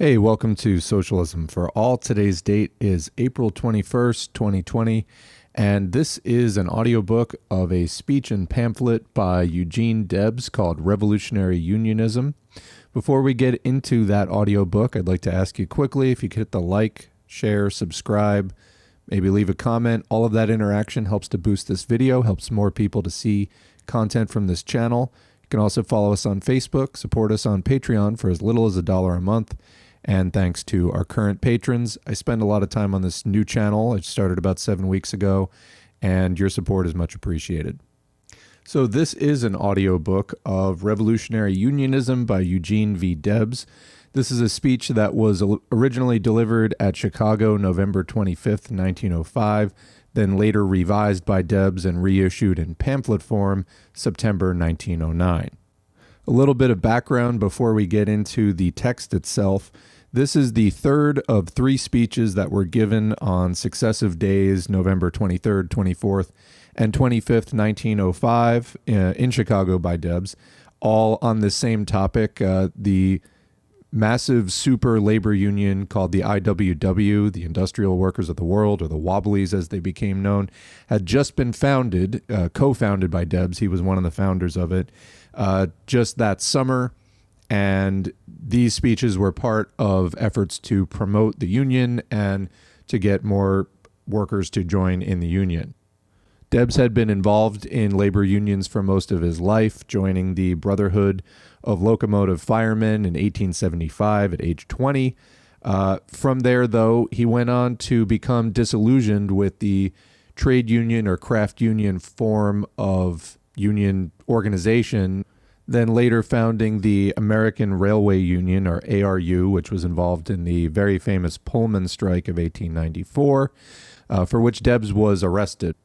Hey, welcome to Socialism for All. Today's date is April 21st, 2020, and this is an audiobook of a speech and pamphlet by Eugene Debs called Revolutionary Unionism. Before we get into that audiobook, I'd like to ask you quickly if you could hit the like, share, subscribe, maybe leave a comment. All of that interaction helps to boost this video, helps more people to see content from this channel. You can also follow us on Facebook, support us on Patreon for as little as a dollar a month. And thanks to our current patrons, I spend a lot of time on this new channel. It started about seven weeks ago, and your support is much appreciated. So, this is an audiobook of Revolutionary Unionism by Eugene V. Debs. This is a speech that was originally delivered at Chicago November 25th, 1905, then later revised by Debs and reissued in pamphlet form September 1909. A little bit of background before we get into the text itself. This is the third of three speeches that were given on successive days, November 23rd, 24th, and 25th, 1905, uh, in Chicago by Debs, all on the same topic. Uh, the massive super labor union called the IWW, the Industrial Workers of the World, or the Wobblies as they became known, had just been founded, uh, co founded by Debs. He was one of the founders of it uh, just that summer. And these speeches were part of efforts to promote the union and to get more workers to join in the union. Debs had been involved in labor unions for most of his life, joining the Brotherhood of Locomotive Firemen in 1875 at age 20. Uh, from there, though, he went on to become disillusioned with the trade union or craft union form of union organization, then later founding the American Railway Union, or ARU, which was involved in the very famous Pullman strike of 1894, uh, for which Debs was arrested.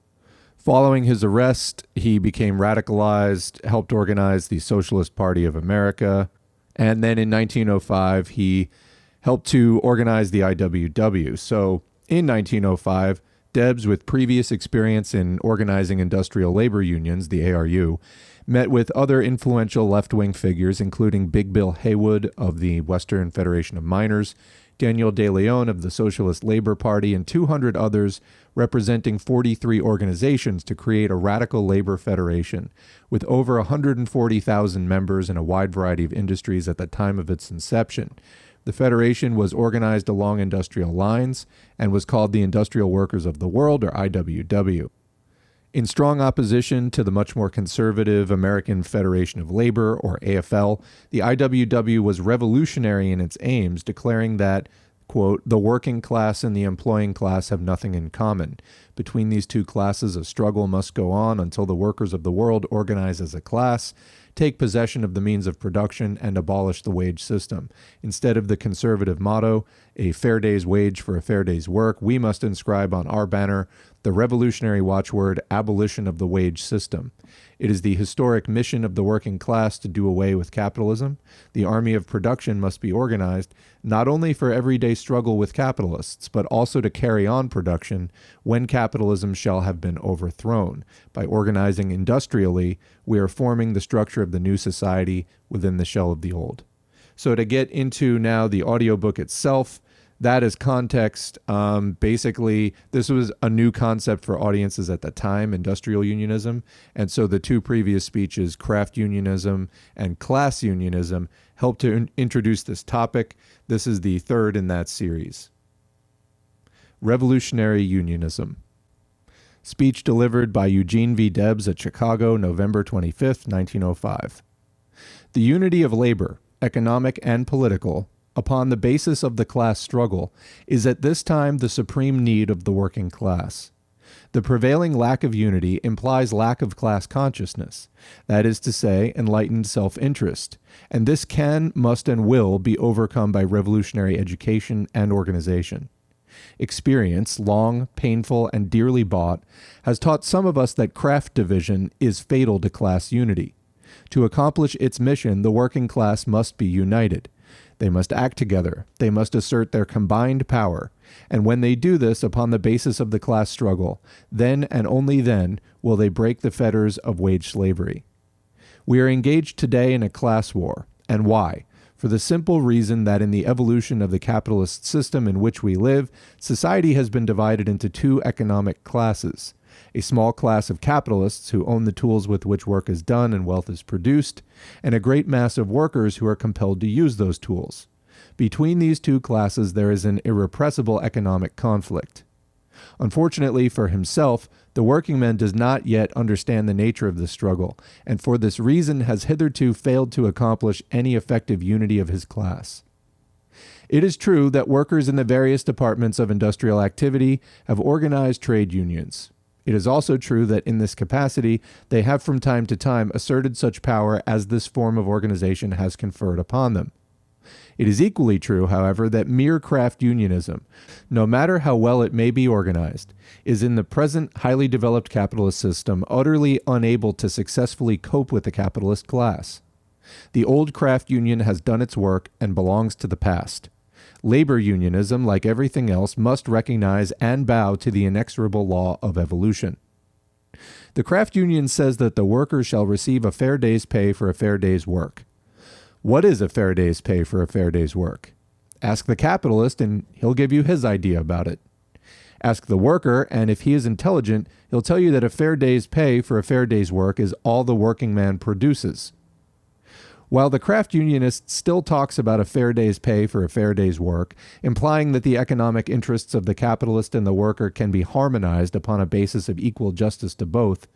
Following his arrest, he became radicalized, helped organize the Socialist Party of America, and then in 1905, he helped to organize the IWW. So in 1905, Debs, with previous experience in organizing industrial labor unions, the ARU, met with other influential left wing figures, including Big Bill Haywood of the Western Federation of Miners, Daniel De Leon of the Socialist Labor Party, and 200 others representing 43 organizations to create a radical labor federation with over 140,000 members in a wide variety of industries at the time of its inception. The Federation was organized along industrial lines and was called the Industrial Workers of the World, or IWW. In strong opposition to the much more conservative American Federation of Labor, or AFL, the IWW was revolutionary in its aims, declaring that, quote, the working class and the employing class have nothing in common. Between these two classes, a struggle must go on until the workers of the world organize as a class take possession of the means of production and abolish the wage system. Instead of the conservative motto, a fair day's wage for a fair day's work, we must inscribe on our banner the revolutionary watchword abolition of the wage system. It is the historic mission of the working class to do away with capitalism. The army of production must be organized not only for everyday struggle with capitalists, but also to carry on production when capitalism shall have been overthrown. By organizing industrially, we are forming the structure of the new society within the shell of the old. So, to get into now the audiobook itself, that is context. Um, basically, this was a new concept for audiences at the time, industrial unionism. And so the two previous speeches, craft unionism and class unionism, helped to in- introduce this topic. This is the third in that series. Revolutionary Unionism. Speech delivered by Eugene V. Debs at Chicago, November 25, 1905. The unity of labor, economic and political, upon the basis of the class struggle is at this time the supreme need of the working class. The prevailing lack of unity implies lack of class consciousness, that is to say, enlightened self interest, and this can, must, and will be overcome by revolutionary education and organization. Experience, long, painful, and dearly bought, has taught some of us that craft division is fatal to class unity. To accomplish its mission, the working class must be united. They must act together. They must assert their combined power. And when they do this upon the basis of the class struggle, then and only then will they break the fetters of wage slavery. We are engaged today in a class war. And why? for the simple reason that in the evolution of the capitalist system in which we live, society has been divided into two economic classes a small class of capitalists who own the tools with which work is done and wealth is produced, and a great mass of workers who are compelled to use those tools. Between these two classes, there is an irrepressible economic conflict. Unfortunately for himself, the workingman does not yet understand the nature of the struggle, and for this reason has hitherto failed to accomplish any effective unity of his class. It is true that workers in the various departments of industrial activity have organized trade unions. It is also true that in this capacity, they have from time to time asserted such power as this form of organization has conferred upon them. It is equally true, however, that mere craft unionism, no matter how well it may be organized, is in the present highly developed capitalist system utterly unable to successfully cope with the capitalist class. The old craft union has done its work and belongs to the past. Labor unionism, like everything else, must recognize and bow to the inexorable law of evolution. The craft union says that the worker shall receive a fair day's pay for a fair day's work. What is a fair day's pay for a fair day's work? Ask the capitalist, and he'll give you his idea about it. Ask the worker, and if he is intelligent, he'll tell you that a fair day's pay for a fair day's work is all the working man produces. While the craft unionist still talks about a fair day's pay for a fair day's work, implying that the economic interests of the capitalist and the worker can be harmonized upon a basis of equal justice to both,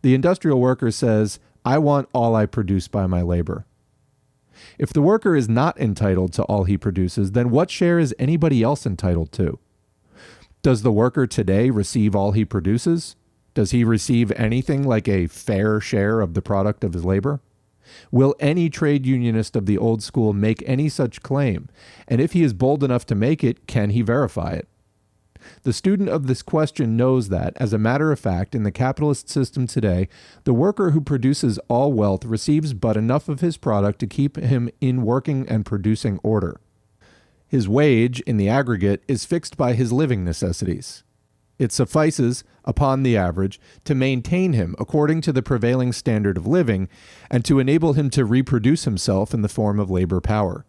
the industrial worker says, I want all I produce by my labor. If the worker is not entitled to all he produces, then what share is anybody else entitled to? Does the worker today receive all he produces? Does he receive anything like a fair share of the product of his labor? Will any trade unionist of the old school make any such claim? And if he is bold enough to make it, can he verify it? The student of this question knows that, as a matter of fact, in the capitalist system today, the worker who produces all wealth receives but enough of his product to keep him in working and producing order. His wage, in the aggregate, is fixed by his living necessities. It suffices, upon the average, to maintain him according to the prevailing standard of living and to enable him to reproduce himself in the form of labor power.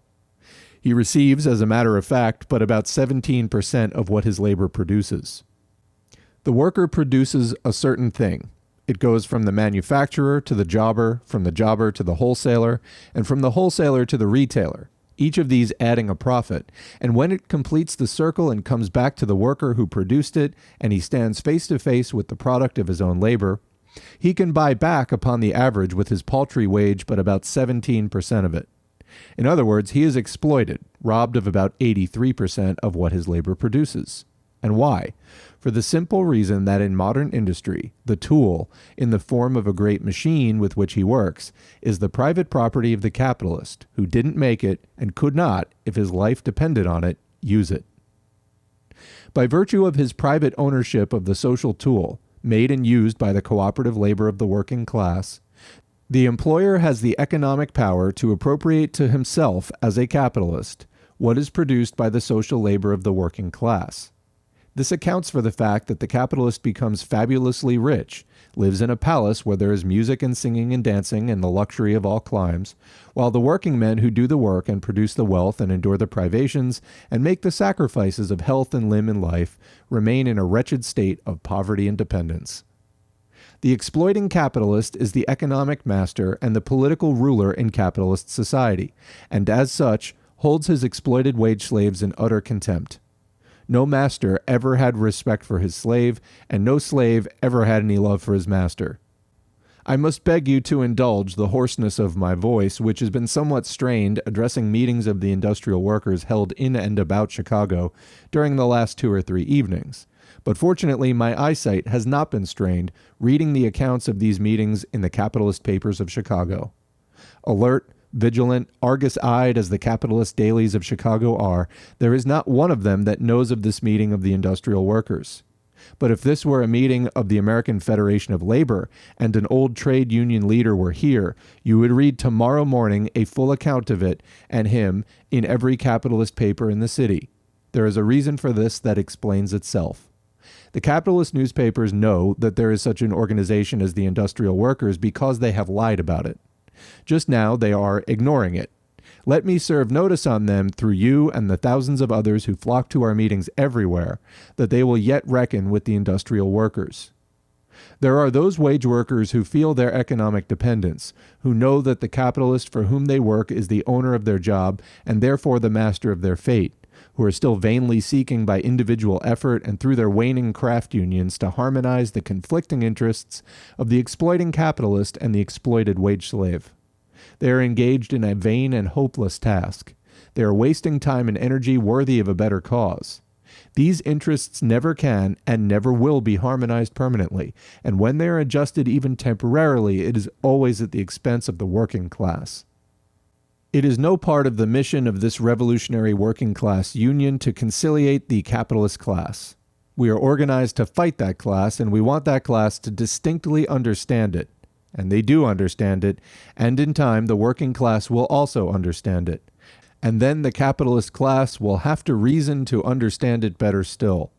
He receives, as a matter of fact, but about 17% of what his labor produces. The worker produces a certain thing. It goes from the manufacturer to the jobber, from the jobber to the wholesaler, and from the wholesaler to the retailer, each of these adding a profit. And when it completes the circle and comes back to the worker who produced it, and he stands face to face with the product of his own labor, he can buy back upon the average with his paltry wage but about 17% of it. In other words, he is exploited, robbed of about 83% of what his labor produces. And why? For the simple reason that in modern industry, the tool, in the form of a great machine with which he works, is the private property of the capitalist, who didn't make it and could not, if his life depended on it, use it. By virtue of his private ownership of the social tool, made and used by the cooperative labor of the working class, the employer has the economic power to appropriate to himself, as a capitalist, what is produced by the social labor of the working class. This accounts for the fact that the capitalist becomes fabulously rich, lives in a palace where there is music and singing and dancing and the luxury of all climes, while the working men who do the work and produce the wealth and endure the privations and make the sacrifices of health and limb and life remain in a wretched state of poverty and dependence. The exploiting capitalist is the economic master and the political ruler in capitalist society, and as such, holds his exploited wage slaves in utter contempt. No master ever had respect for his slave, and no slave ever had any love for his master. I must beg you to indulge the hoarseness of my voice, which has been somewhat strained addressing meetings of the industrial workers held in and about Chicago during the last two or three evenings. But fortunately, my eyesight has not been strained reading the accounts of these meetings in the capitalist papers of Chicago. Alert, vigilant, Argus eyed as the capitalist dailies of Chicago are, there is not one of them that knows of this meeting of the industrial workers. But if this were a meeting of the American Federation of Labor and an old trade union leader were here, you would read tomorrow morning a full account of it and him in every capitalist paper in the city. There is a reason for this that explains itself. The capitalist newspapers know that there is such an organization as the industrial workers because they have lied about it. Just now they are ignoring it. Let me serve notice on them through you and the thousands of others who flock to our meetings everywhere, that they will yet reckon with the industrial workers. There are those wage workers who feel their economic dependence, who know that the capitalist for whom they work is the owner of their job and therefore the master of their fate, who are still vainly seeking by individual effort and through their waning craft unions to harmonize the conflicting interests of the exploiting capitalist and the exploited wage slave. They are engaged in a vain and hopeless task. They are wasting time and energy worthy of a better cause. These interests never can and never will be harmonized permanently, and when they are adjusted even temporarily, it is always at the expense of the working class. It is no part of the mission of this revolutionary working class union to conciliate the capitalist class. We are organized to fight that class, and we want that class to distinctly understand it. And they do understand it, and in time the working class will also understand it and then the capitalist class will have to reason to understand it better still.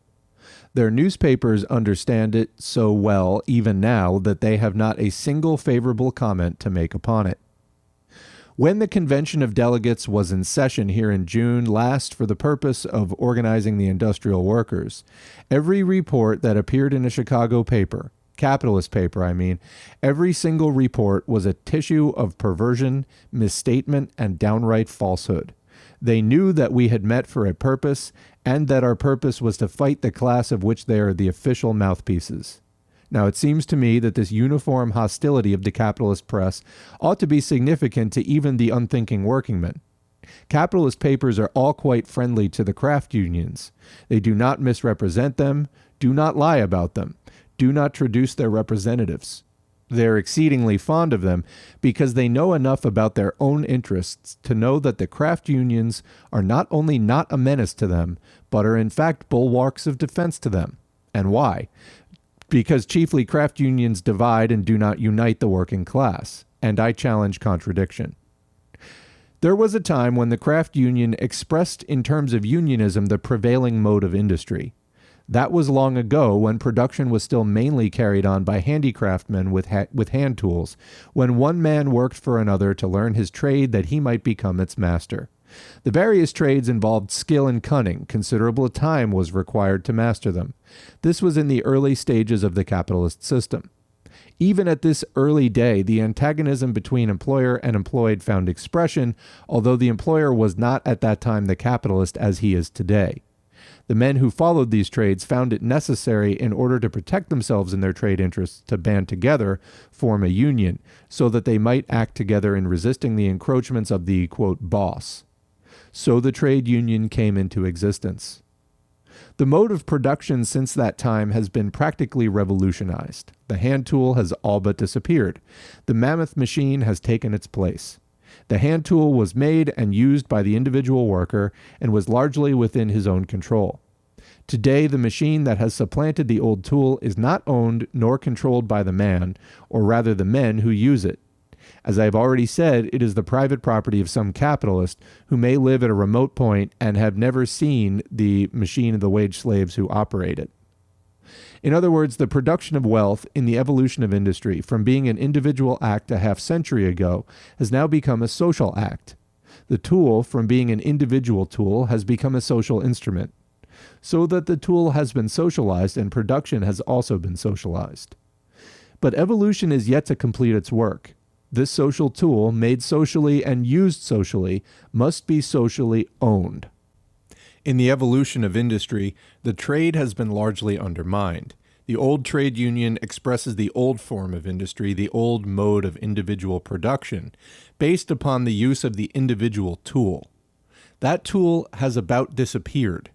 Their newspapers understand it so well even now that they have not a single favorable comment to make upon it. When the convention of delegates was in session here in June last for the purpose of organizing the industrial workers, every report that appeared in a Chicago paper, capitalist paper, I mean, every single report was a tissue of perversion, misstatement, and downright falsehood. They knew that we had met for a purpose, and that our purpose was to fight the class of which they are the official mouthpieces. Now, it seems to me that this uniform hostility of the capitalist press ought to be significant to even the unthinking workingman. Capitalist papers are all quite friendly to the craft unions. They do not misrepresent them, do not lie about them, do not traduce their representatives. They're exceedingly fond of them because they know enough about their own interests to know that the craft unions are not only not a menace to them, but are in fact bulwarks of defense to them. And why? Because chiefly craft unions divide and do not unite the working class. And I challenge contradiction. There was a time when the craft union expressed in terms of unionism the prevailing mode of industry. That was long ago when production was still mainly carried on by handicraftsmen with, ha- with hand tools, when one man worked for another to learn his trade that he might become its master. The various trades involved skill and cunning. Considerable time was required to master them. This was in the early stages of the capitalist system. Even at this early day, the antagonism between employer and employed found expression, although the employer was not at that time the capitalist as he is today. The men who followed these trades found it necessary, in order to protect themselves and their trade interests, to band together, form a union, so that they might act together in resisting the encroachments of the quote, boss. So the trade union came into existence. The mode of production since that time has been practically revolutionized. The hand tool has all but disappeared. The mammoth machine has taken its place. The hand tool was made and used by the individual worker and was largely within his own control. Today, the machine that has supplanted the old tool is not owned nor controlled by the man, or rather the men who use it. As I have already said, it is the private property of some capitalist who may live at a remote point and have never seen the machine of the wage slaves who operate it. In other words, the production of wealth in the evolution of industry from being an individual act a half century ago has now become a social act. The tool, from being an individual tool, has become a social instrument. So that the tool has been socialized and production has also been socialized. But evolution is yet to complete its work. This social tool, made socially and used socially, must be socially owned. In the evolution of industry, the trade has been largely undermined. The old trade union expresses the old form of industry, the old mode of individual production, based upon the use of the individual tool. That tool has about disappeared.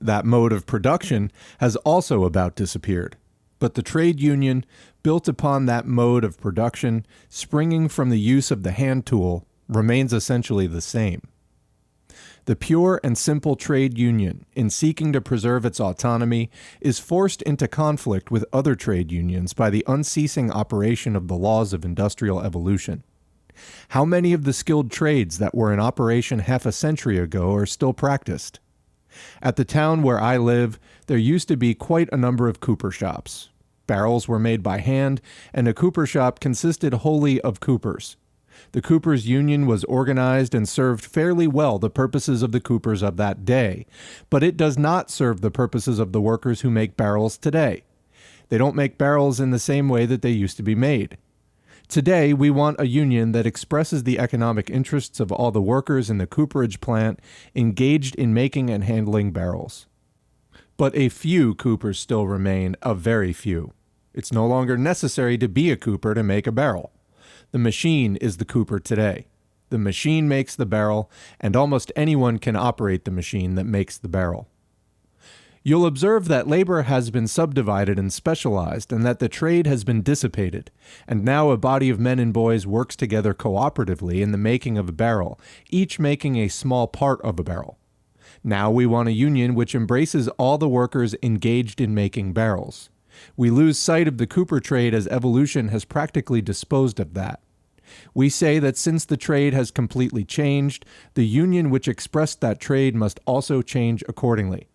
That mode of production has also about disappeared. But the trade union, built upon that mode of production, springing from the use of the hand tool, remains essentially the same. The pure and simple trade union, in seeking to preserve its autonomy, is forced into conflict with other trade unions by the unceasing operation of the laws of industrial evolution. How many of the skilled trades that were in operation half a century ago are still practiced? At the town where I live, there used to be quite a number of cooper shops. Barrels were made by hand, and a cooper shop consisted wholly of coopers. The Coopers Union was organized and served fairly well the purposes of the Coopers of that day, but it does not serve the purposes of the workers who make barrels today. They don't make barrels in the same way that they used to be made. Today, we want a union that expresses the economic interests of all the workers in the cooperage plant engaged in making and handling barrels. But a few coopers still remain, a very few. It's no longer necessary to be a cooper to make a barrel. The machine is the cooper today. The machine makes the barrel, and almost anyone can operate the machine that makes the barrel. You'll observe that labor has been subdivided and specialized, and that the trade has been dissipated, and now a body of men and boys works together cooperatively in the making of a barrel, each making a small part of a barrel. Now we want a union which embraces all the workers engaged in making barrels. We lose sight of the cooper trade as evolution has practically disposed of that. We say that since the trade has completely changed, the union which expressed that trade must also change accordingly.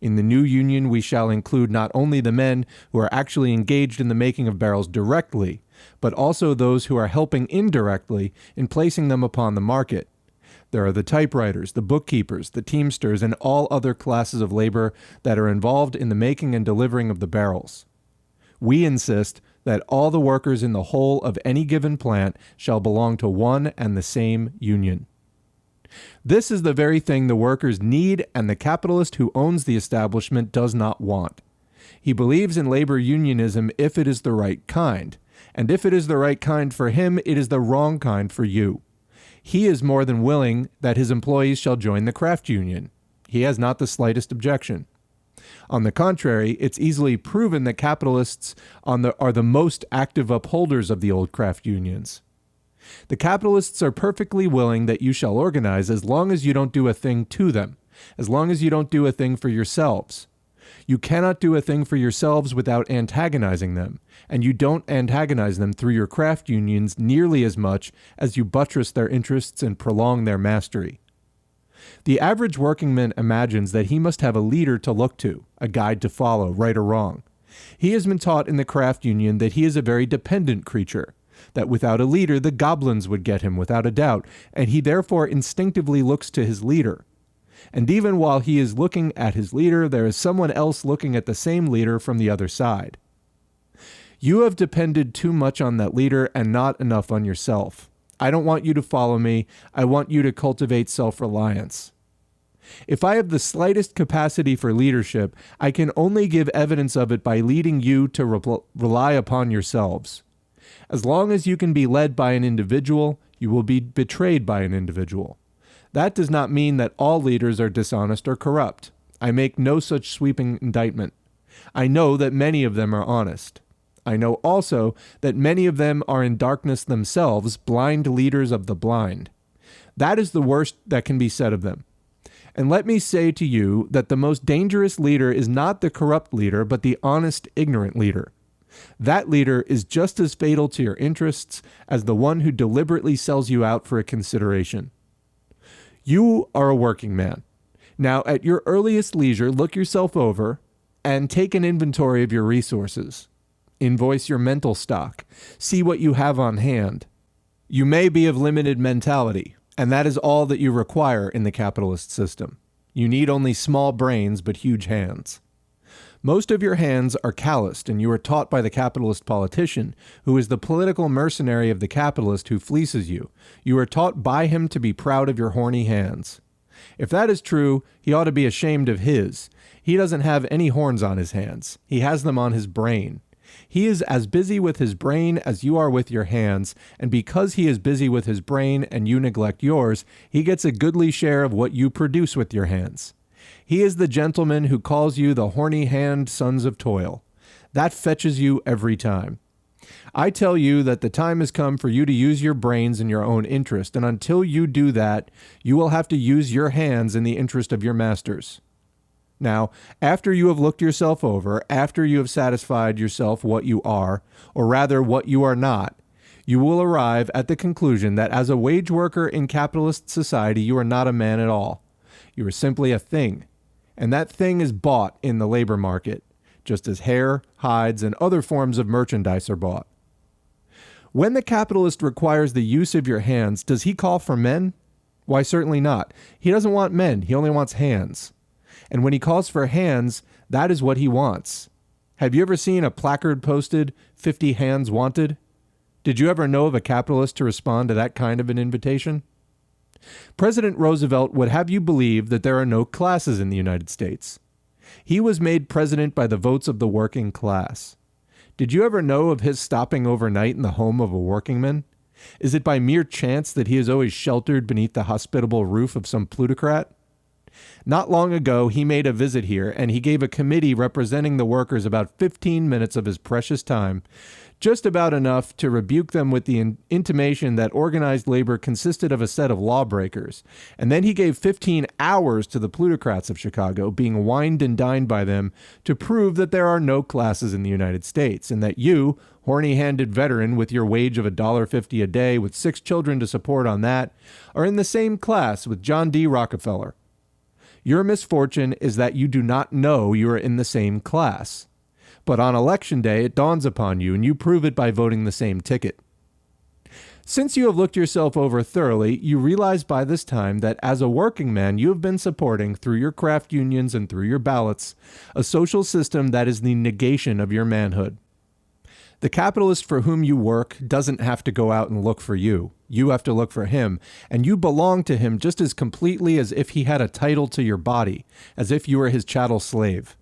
In the new union, we shall include not only the men who are actually engaged in the making of barrels directly, but also those who are helping indirectly in placing them upon the market. There are the typewriters, the bookkeepers, the teamsters, and all other classes of labor that are involved in the making and delivering of the barrels. We insist that all the workers in the whole of any given plant shall belong to one and the same union. This is the very thing the workers need and the capitalist who owns the establishment does not want. He believes in labor unionism if it is the right kind, and if it is the right kind for him, it is the wrong kind for you. He is more than willing that his employees shall join the craft union. He has not the slightest objection. On the contrary, it's easily proven that capitalists the, are the most active upholders of the old craft unions. The capitalists are perfectly willing that you shall organize as long as you don't do a thing to them, as long as you don't do a thing for yourselves. You cannot do a thing for yourselves without antagonizing them, and you don't antagonize them through your craft unions nearly as much as you buttress their interests and prolong their mastery. The average workingman imagines that he must have a leader to look to, a guide to follow, right or wrong. He has been taught in the craft union that he is a very dependent creature, that without a leader the goblins would get him without a doubt, and he therefore instinctively looks to his leader. And even while he is looking at his leader, there is someone else looking at the same leader from the other side. You have depended too much on that leader and not enough on yourself. I don't want you to follow me. I want you to cultivate self reliance. If I have the slightest capacity for leadership, I can only give evidence of it by leading you to re- rely upon yourselves. As long as you can be led by an individual, you will be betrayed by an individual. That does not mean that all leaders are dishonest or corrupt. I make no such sweeping indictment. I know that many of them are honest. I know also that many of them are in darkness themselves, blind leaders of the blind. That is the worst that can be said of them. And let me say to you that the most dangerous leader is not the corrupt leader, but the honest, ignorant leader. That leader is just as fatal to your interests as the one who deliberately sells you out for a consideration. You are a working man. Now, at your earliest leisure, look yourself over and take an inventory of your resources. Invoice your mental stock. See what you have on hand. You may be of limited mentality, and that is all that you require in the capitalist system. You need only small brains but huge hands. Most of your hands are calloused, and you are taught by the capitalist politician, who is the political mercenary of the capitalist who fleeces you. You are taught by him to be proud of your horny hands. If that is true, he ought to be ashamed of his. He doesn't have any horns on his hands, he has them on his brain. He is as busy with his brain as you are with your hands, and because he is busy with his brain and you neglect yours, he gets a goodly share of what you produce with your hands. He is the gentleman who calls you the horny hand sons of toil. That fetches you every time. I tell you that the time has come for you to use your brains in your own interest, and until you do that, you will have to use your hands in the interest of your masters. Now, after you have looked yourself over, after you have satisfied yourself what you are, or rather what you are not, you will arrive at the conclusion that as a wage worker in capitalist society, you are not a man at all. You are simply a thing, and that thing is bought in the labor market, just as hair, hides, and other forms of merchandise are bought. When the capitalist requires the use of your hands, does he call for men? Why, certainly not. He doesn't want men, he only wants hands. And when he calls for hands, that is what he wants. Have you ever seen a placard posted, 50 hands wanted? Did you ever know of a capitalist to respond to that kind of an invitation? President Roosevelt would have you believe that there are no classes in the United States. He was made president by the votes of the working class. Did you ever know of his stopping overnight in the home of a workingman? Is it by mere chance that he is always sheltered beneath the hospitable roof of some plutocrat? Not long ago, he made a visit here and he gave a committee representing the workers about 15 minutes of his precious time just about enough to rebuke them with the in- intimation that organized labor consisted of a set of lawbreakers. And then he gave 15 hours to the plutocrats of Chicago, being wined and dined by them, to prove that there are no classes in the United States, and that you, horny handed veteran with your wage of $1.50 a day with six children to support on that, are in the same class with John D. Rockefeller. Your misfortune is that you do not know you are in the same class. But on election day, it dawns upon you, and you prove it by voting the same ticket. Since you have looked yourself over thoroughly, you realize by this time that as a working man, you have been supporting, through your craft unions and through your ballots, a social system that is the negation of your manhood. The capitalist for whom you work doesn't have to go out and look for you. You have to look for him, and you belong to him just as completely as if he had a title to your body, as if you were his chattel slave.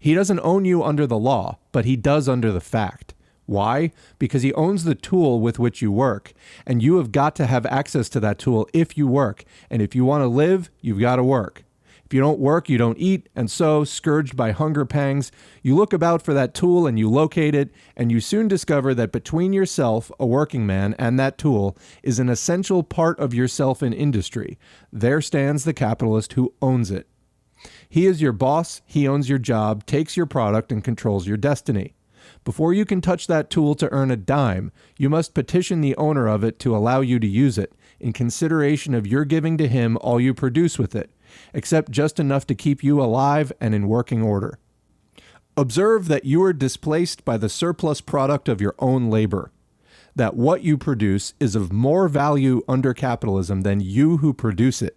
He doesn't own you under the law, but he does under the fact. Why? Because he owns the tool with which you work, and you have got to have access to that tool if you work. And if you want to live, you've got to work. If you don't work, you don't eat, and so, scourged by hunger pangs, you look about for that tool and you locate it, and you soon discover that between yourself, a working man, and that tool is an essential part of yourself in industry. There stands the capitalist who owns it. He is your boss, he owns your job, takes your product, and controls your destiny. Before you can touch that tool to earn a dime, you must petition the owner of it to allow you to use it, in consideration of your giving to him all you produce with it, except just enough to keep you alive and in working order. Observe that you are displaced by the surplus product of your own labor, that what you produce is of more value under capitalism than you who produce it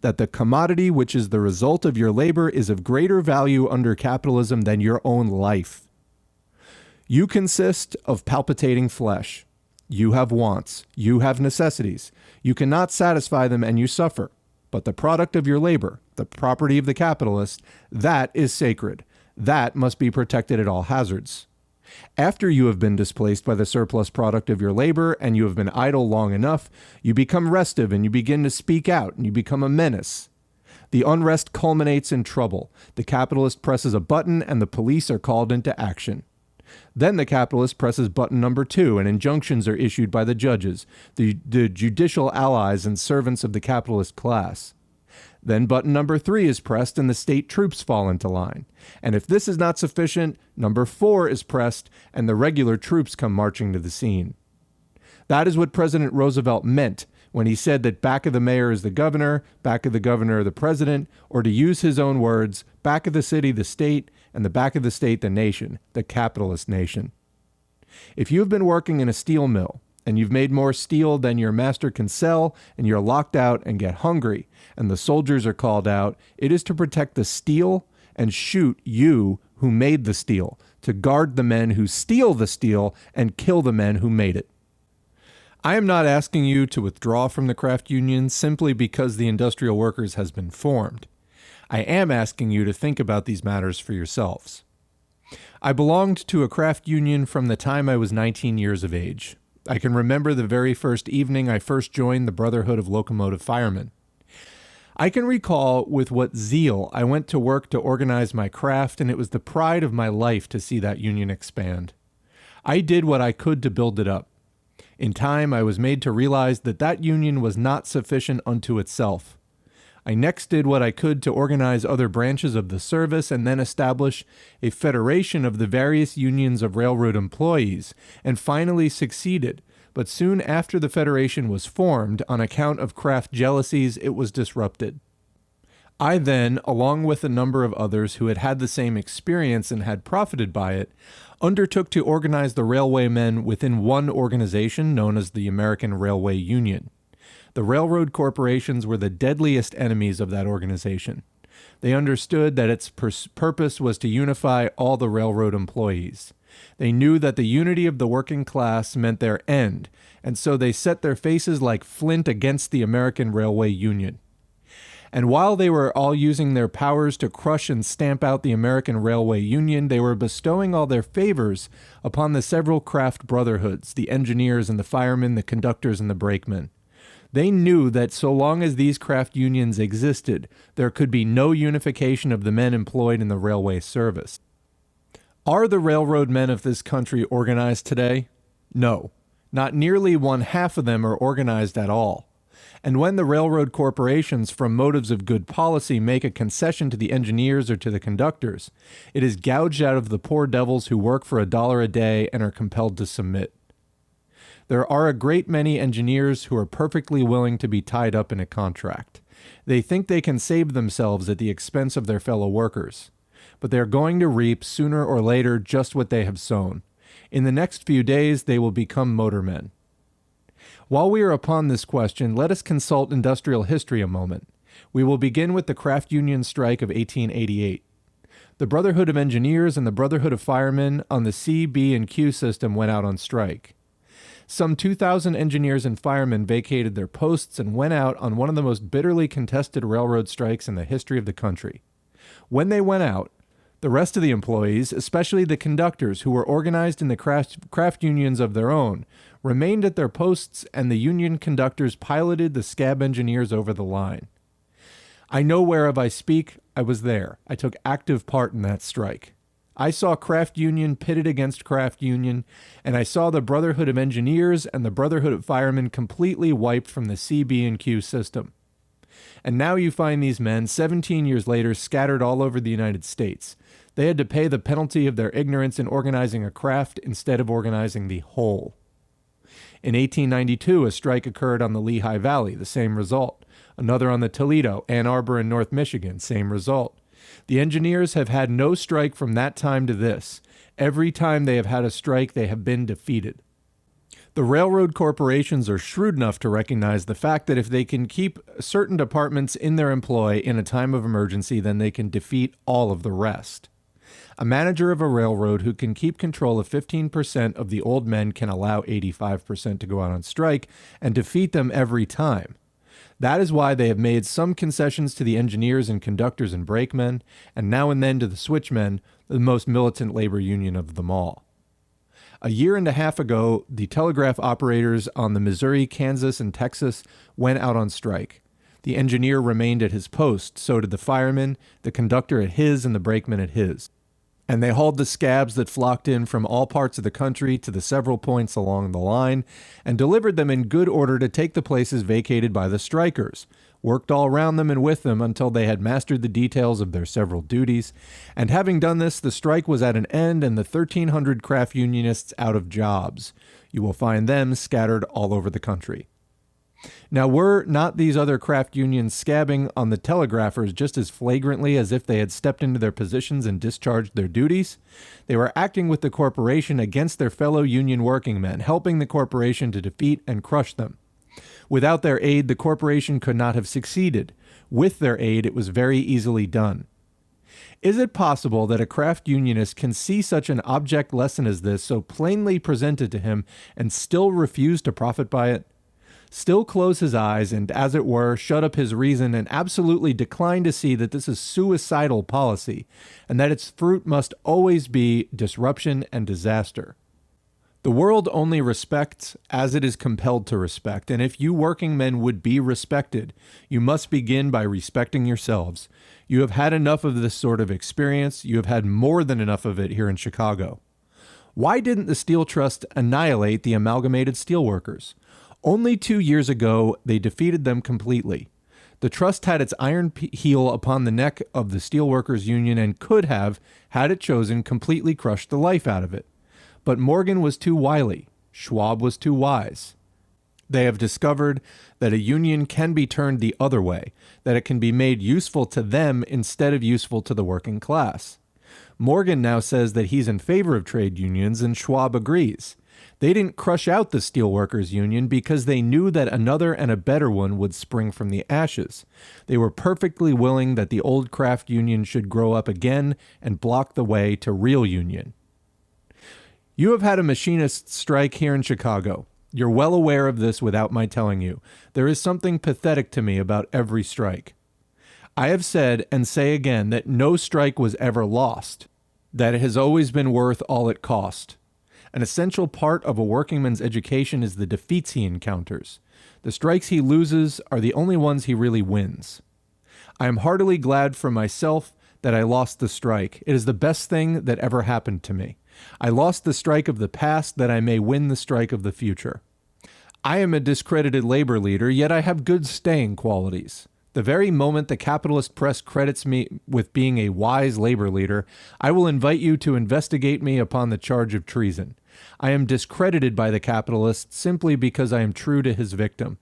that the commodity which is the result of your labor is of greater value under capitalism than your own life. You consist of palpitating flesh. You have wants. You have necessities. You cannot satisfy them and you suffer. But the product of your labor, the property of the capitalist, that is sacred. That must be protected at all hazards. After you have been displaced by the surplus product of your labor and you have been idle long enough, you become restive and you begin to speak out and you become a menace. The unrest culminates in trouble. The capitalist presses a button and the police are called into action. Then the capitalist presses button number two, and injunctions are issued by the judges, the, the judicial allies and servants of the capitalist class. Then button number three is pressed and the state troops fall into line. And if this is not sufficient, number four is pressed and the regular troops come marching to the scene. That is what President Roosevelt meant when he said that back of the mayor is the governor, back of the governor the president, or to use his own words, back of the city the state, and the back of the state the nation, the capitalist nation. If you have been working in a steel mill, and you've made more steel than your master can sell, and you're locked out and get hungry, and the soldiers are called out, it is to protect the steel and shoot you who made the steel, to guard the men who steal the steel and kill the men who made it. I am not asking you to withdraw from the craft union simply because the Industrial Workers has been formed. I am asking you to think about these matters for yourselves. I belonged to a craft union from the time I was 19 years of age. I can remember the very first evening I first joined the Brotherhood of Locomotive Firemen. I can recall with what zeal I went to work to organize my craft, and it was the pride of my life to see that union expand. I did what I could to build it up. In time, I was made to realize that that union was not sufficient unto itself. I next did what I could to organize other branches of the service and then establish a federation of the various unions of railroad employees, and finally succeeded. But soon after the federation was formed, on account of craft jealousies, it was disrupted. I then, along with a number of others who had had the same experience and had profited by it, undertook to organize the railway men within one organization known as the American Railway Union. The railroad corporations were the deadliest enemies of that organization. They understood that its purpose was to unify all the railroad employees. They knew that the unity of the working class meant their end, and so they set their faces like flint against the American Railway Union. And while they were all using their powers to crush and stamp out the American Railway Union, they were bestowing all their favors upon the several craft brotherhoods the engineers and the firemen, the conductors and the brakemen. They knew that so long as these craft unions existed, there could be no unification of the men employed in the railway service. Are the railroad men of this country organized today? No. Not nearly one half of them are organized at all. And when the railroad corporations, from motives of good policy, make a concession to the engineers or to the conductors, it is gouged out of the poor devils who work for a dollar a day and are compelled to submit. There are a great many engineers who are perfectly willing to be tied up in a contract. They think they can save themselves at the expense of their fellow workers. But they are going to reap sooner or later just what they have sown. In the next few days, they will become motormen. While we are upon this question, let us consult industrial history a moment. We will begin with the craft union strike of 1888. The Brotherhood of Engineers and the Brotherhood of Firemen on the C, B, and Q system went out on strike. Some 2,000 engineers and firemen vacated their posts and went out on one of the most bitterly contested railroad strikes in the history of the country. When they went out, the rest of the employees, especially the conductors who were organized in the craft, craft unions of their own, remained at their posts and the union conductors piloted the scab engineers over the line. I know whereof I speak, I was there. I took active part in that strike. I saw craft union pitted against craft union, and I saw the Brotherhood of Engineers and the Brotherhood of Firemen completely wiped from the CB and Q system. And now you find these men, 17 years later, scattered all over the United States. They had to pay the penalty of their ignorance in organizing a craft instead of organizing the whole. In 1892, a strike occurred on the Lehigh Valley, the same result. Another on the Toledo, Ann Arbor, and North Michigan, same result. The engineers have had no strike from that time to this. Every time they have had a strike, they have been defeated. The railroad corporations are shrewd enough to recognize the fact that if they can keep certain departments in their employ in a time of emergency, then they can defeat all of the rest. A manager of a railroad who can keep control of 15% of the old men can allow 85% to go out on strike and defeat them every time. That is why they have made some concessions to the engineers and conductors and brakemen, and now and then to the switchmen, the most militant labor union of them all. A year and a half ago, the telegraph operators on the Missouri, Kansas, and Texas went out on strike. The engineer remained at his post, so did the fireman, the conductor at his, and the brakeman at his and they hauled the scabs that flocked in from all parts of the country to the several points along the line and delivered them in good order to take the places vacated by the strikers, worked all around them and with them until they had mastered the details of their several duties, and having done this, the strike was at an end and the 1,300 craft unionists out of jobs. You will find them scattered all over the country. Now, were not these other craft unions scabbing on the telegraphers just as flagrantly as if they had stepped into their positions and discharged their duties? They were acting with the corporation against their fellow union working men, helping the corporation to defeat and crush them. Without their aid, the corporation could not have succeeded. With their aid, it was very easily done. Is it possible that a craft unionist can see such an object lesson as this so plainly presented to him and still refuse to profit by it? Still close his eyes and, as it were, shut up his reason and absolutely decline to see that this is suicidal policy and that its fruit must always be disruption and disaster. The world only respects as it is compelled to respect, and if you working men would be respected, you must begin by respecting yourselves. You have had enough of this sort of experience. You have had more than enough of it here in Chicago. Why didn't the Steel Trust annihilate the amalgamated steelworkers? Only two years ago, they defeated them completely. The trust had its iron heel upon the neck of the Steelworkers Union and could have, had it chosen, completely crushed the life out of it. But Morgan was too wily. Schwab was too wise. They have discovered that a union can be turned the other way, that it can be made useful to them instead of useful to the working class. Morgan now says that he's in favor of trade unions, and Schwab agrees. They didn't crush out the Steelworkers Union because they knew that another and a better one would spring from the ashes. They were perfectly willing that the old craft union should grow up again and block the way to real union. You have had a machinist strike here in Chicago. You're well aware of this without my telling you. There is something pathetic to me about every strike. I have said and say again that no strike was ever lost, that it has always been worth all it cost. An essential part of a workingman's education is the defeats he encounters. The strikes he loses are the only ones he really wins. I am heartily glad for myself that I lost the strike. It is the best thing that ever happened to me. I lost the strike of the past that I may win the strike of the future. I am a discredited labor leader, yet I have good staying qualities. The very moment the capitalist press credits me with being a wise labor leader, I will invite you to investigate me upon the charge of treason. I am discredited by the capitalist simply because I am true to his victim.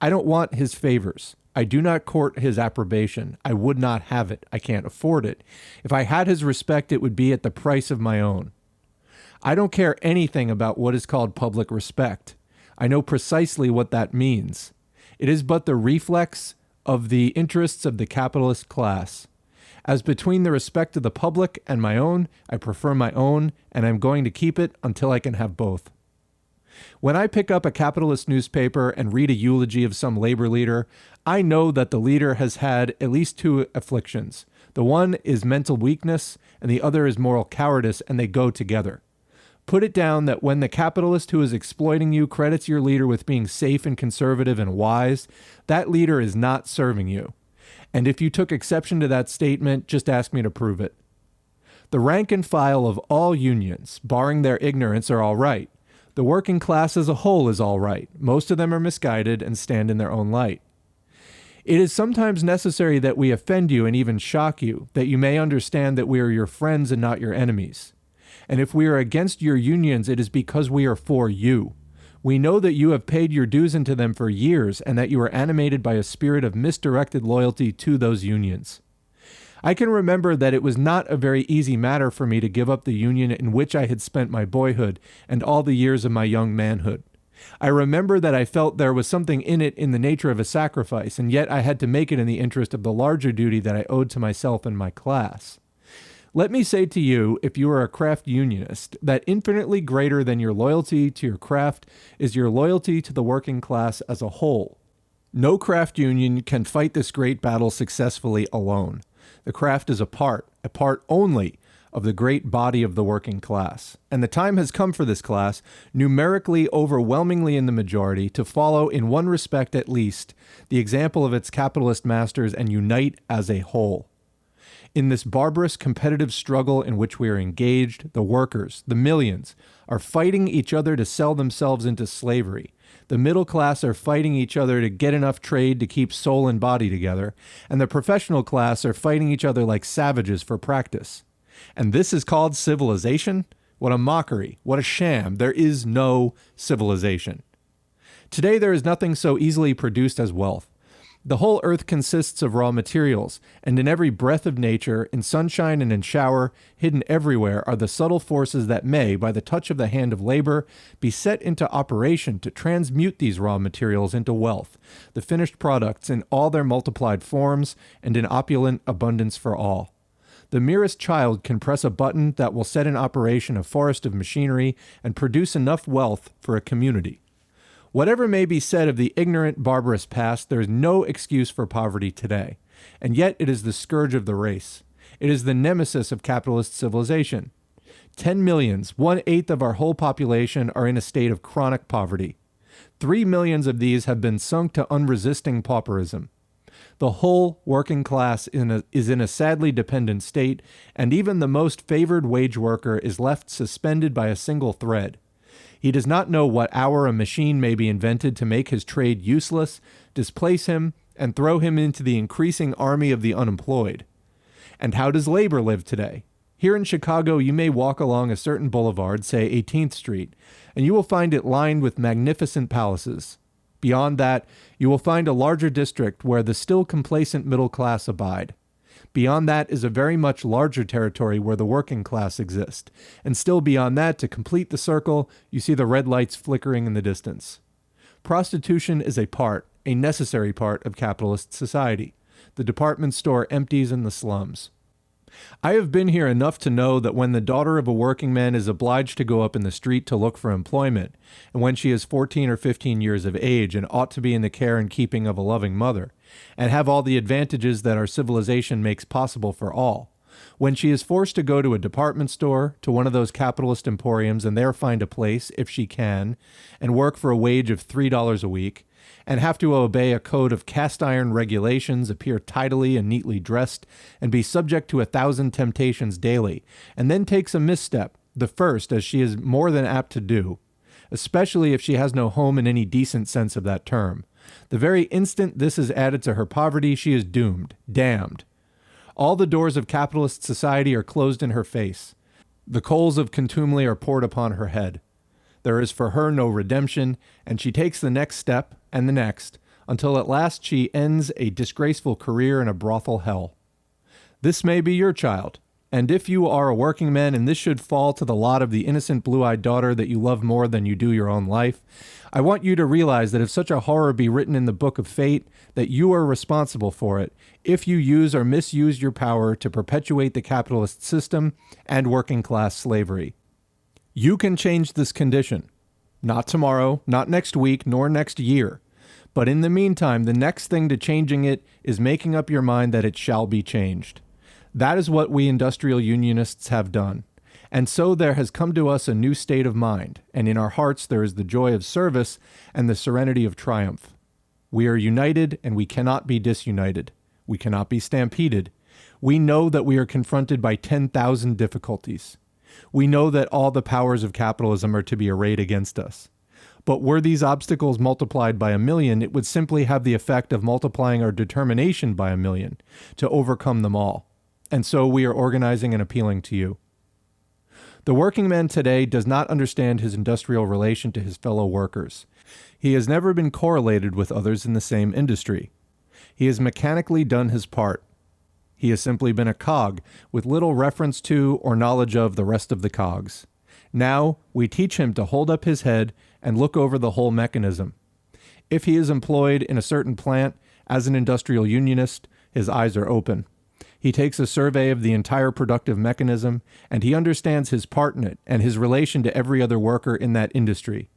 I don't want his favors. I do not court his approbation. I would not have it. I can't afford it. If I had his respect, it would be at the price of my own. I don't care anything about what is called public respect. I know precisely what that means. It is but the reflex of the interests of the capitalist class. As between the respect of the public and my own, I prefer my own, and I'm going to keep it until I can have both. When I pick up a capitalist newspaper and read a eulogy of some labor leader, I know that the leader has had at least two afflictions. The one is mental weakness, and the other is moral cowardice, and they go together. Put it down that when the capitalist who is exploiting you credits your leader with being safe and conservative and wise, that leader is not serving you. And if you took exception to that statement, just ask me to prove it. The rank and file of all unions, barring their ignorance, are all right. The working class as a whole is all right. Most of them are misguided and stand in their own light. It is sometimes necessary that we offend you and even shock you, that you may understand that we are your friends and not your enemies. And if we are against your unions, it is because we are for you. We know that you have paid your dues into them for years and that you are animated by a spirit of misdirected loyalty to those unions. I can remember that it was not a very easy matter for me to give up the union in which I had spent my boyhood and all the years of my young manhood. I remember that I felt there was something in it in the nature of a sacrifice, and yet I had to make it in the interest of the larger duty that I owed to myself and my class. Let me say to you, if you are a craft unionist, that infinitely greater than your loyalty to your craft is your loyalty to the working class as a whole. No craft union can fight this great battle successfully alone. The craft is a part, a part only, of the great body of the working class. And the time has come for this class, numerically overwhelmingly in the majority, to follow, in one respect at least, the example of its capitalist masters and unite as a whole. In this barbarous competitive struggle in which we are engaged, the workers, the millions, are fighting each other to sell themselves into slavery. The middle class are fighting each other to get enough trade to keep soul and body together, and the professional class are fighting each other like savages for practice. And this is called civilization? What a mockery. What a sham. There is no civilization. Today, there is nothing so easily produced as wealth. The whole earth consists of raw materials, and in every breath of nature, in sunshine and in shower, hidden everywhere, are the subtle forces that may, by the touch of the hand of labor, be set into operation to transmute these raw materials into wealth, the finished products in all their multiplied forms, and in opulent abundance for all. The merest child can press a button that will set in operation a forest of machinery and produce enough wealth for a community. Whatever may be said of the ignorant, barbarous past, there is no excuse for poverty today. And yet it is the scourge of the race. It is the nemesis of capitalist civilization. Ten millions, one eighth of our whole population, are in a state of chronic poverty. Three millions of these have been sunk to unresisting pauperism. The whole working class in a, is in a sadly dependent state, and even the most favored wage worker is left suspended by a single thread. He does not know what hour a machine may be invented to make his trade useless, displace him, and throw him into the increasing army of the unemployed. And how does labor live today? Here in Chicago, you may walk along a certain boulevard, say 18th Street, and you will find it lined with magnificent palaces. Beyond that, you will find a larger district where the still complacent middle class abide. Beyond that is a very much larger territory where the working class exist. And still beyond that, to complete the circle, you see the red lights flickering in the distance. Prostitution is a part, a necessary part of capitalist society. The department store empties in the slums. I have been here enough to know that when the daughter of a working man is obliged to go up in the street to look for employment, and when she is 14 or 15 years of age and ought to be in the care and keeping of a loving mother, and have all the advantages that our civilization makes possible for all, when she is forced to go to a department store, to one of those capitalist emporiums, and there find a place, if she can, and work for a wage of $3 a week, and have to obey a code of cast iron regulations, appear tidily and neatly dressed, and be subject to a thousand temptations daily, and then takes a misstep, the first, as she is more than apt to do, especially if she has no home in any decent sense of that term. The very instant this is added to her poverty, she is doomed, damned. All the doors of capitalist society are closed in her face. The coals of contumely are poured upon her head. There is for her no redemption, and she takes the next step, and the next, until at last she ends a disgraceful career in a brothel hell. This may be your child, and if you are a working man and this should fall to the lot of the innocent blue eyed daughter that you love more than you do your own life, I want you to realize that if such a horror be written in the book of fate, that you are responsible for it if you use or misuse your power to perpetuate the capitalist system and working class slavery. You can change this condition. Not tomorrow, not next week, nor next year. But in the meantime, the next thing to changing it is making up your mind that it shall be changed. That is what we industrial unionists have done. And so there has come to us a new state of mind, and in our hearts there is the joy of service and the serenity of triumph. We are united, and we cannot be disunited. We cannot be stampeded. We know that we are confronted by 10,000 difficulties. We know that all the powers of capitalism are to be arrayed against us. But were these obstacles multiplied by a million, it would simply have the effect of multiplying our determination by a million to overcome them all. And so we are organizing and appealing to you. The working man today does not understand his industrial relation to his fellow workers. He has never been correlated with others in the same industry. He has mechanically done his part. He has simply been a cog with little reference to or knowledge of the rest of the cogs. Now we teach him to hold up his head and look over the whole mechanism. If he is employed in a certain plant as an industrial unionist, his eyes are open. He takes a survey of the entire productive mechanism, and he understands his part in it and his relation to every other worker in that industry.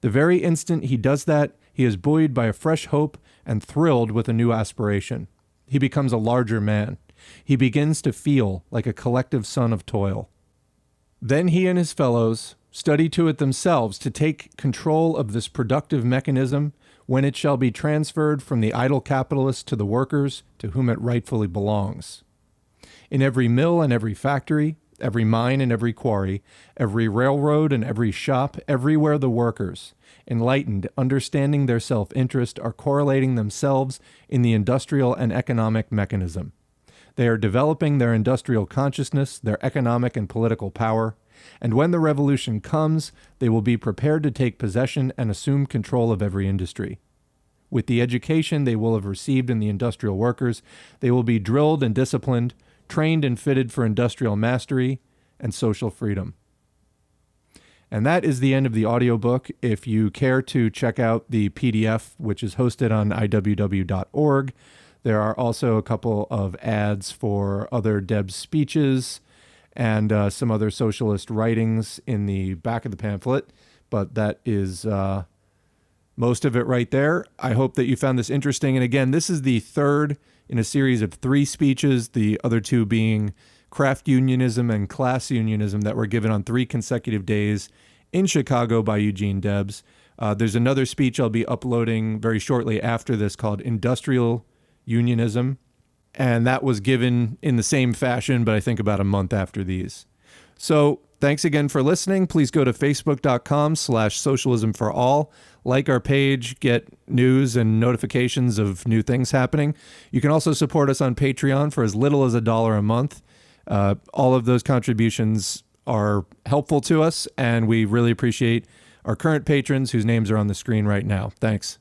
The very instant he does that, he is buoyed by a fresh hope and thrilled with a new aspiration. He becomes a larger man. He begins to feel like a collective son of toil. Then he and his fellows study to it themselves to take control of this productive mechanism when it shall be transferred from the idle capitalist to the workers to whom it rightfully belongs. In every mill and every factory, every mine and every quarry, every railroad and every shop, everywhere the workers, enlightened, understanding their self interest, are correlating themselves in the industrial and economic mechanism. They are developing their industrial consciousness, their economic and political power, and when the revolution comes, they will be prepared to take possession and assume control of every industry. With the education they will have received in the industrial workers, they will be drilled and disciplined, trained and fitted for industrial mastery and social freedom. And that is the end of the audiobook. If you care to check out the PDF, which is hosted on iww.org, there are also a couple of ads for other Debs speeches and uh, some other socialist writings in the back of the pamphlet. But that is uh, most of it right there. I hope that you found this interesting. And again, this is the third in a series of three speeches, the other two being craft unionism and class unionism that were given on three consecutive days in Chicago by Eugene Debs. Uh, there's another speech I'll be uploading very shortly after this called Industrial Unionism and that was given in the same fashion, but I think about a month after these. So thanks again for listening. Please go to facebook.com slash socialism for all. Like our page, get news and notifications of new things happening. You can also support us on Patreon for as little as a dollar a month. Uh, all of those contributions are helpful to us, and we really appreciate our current patrons whose names are on the screen right now. Thanks.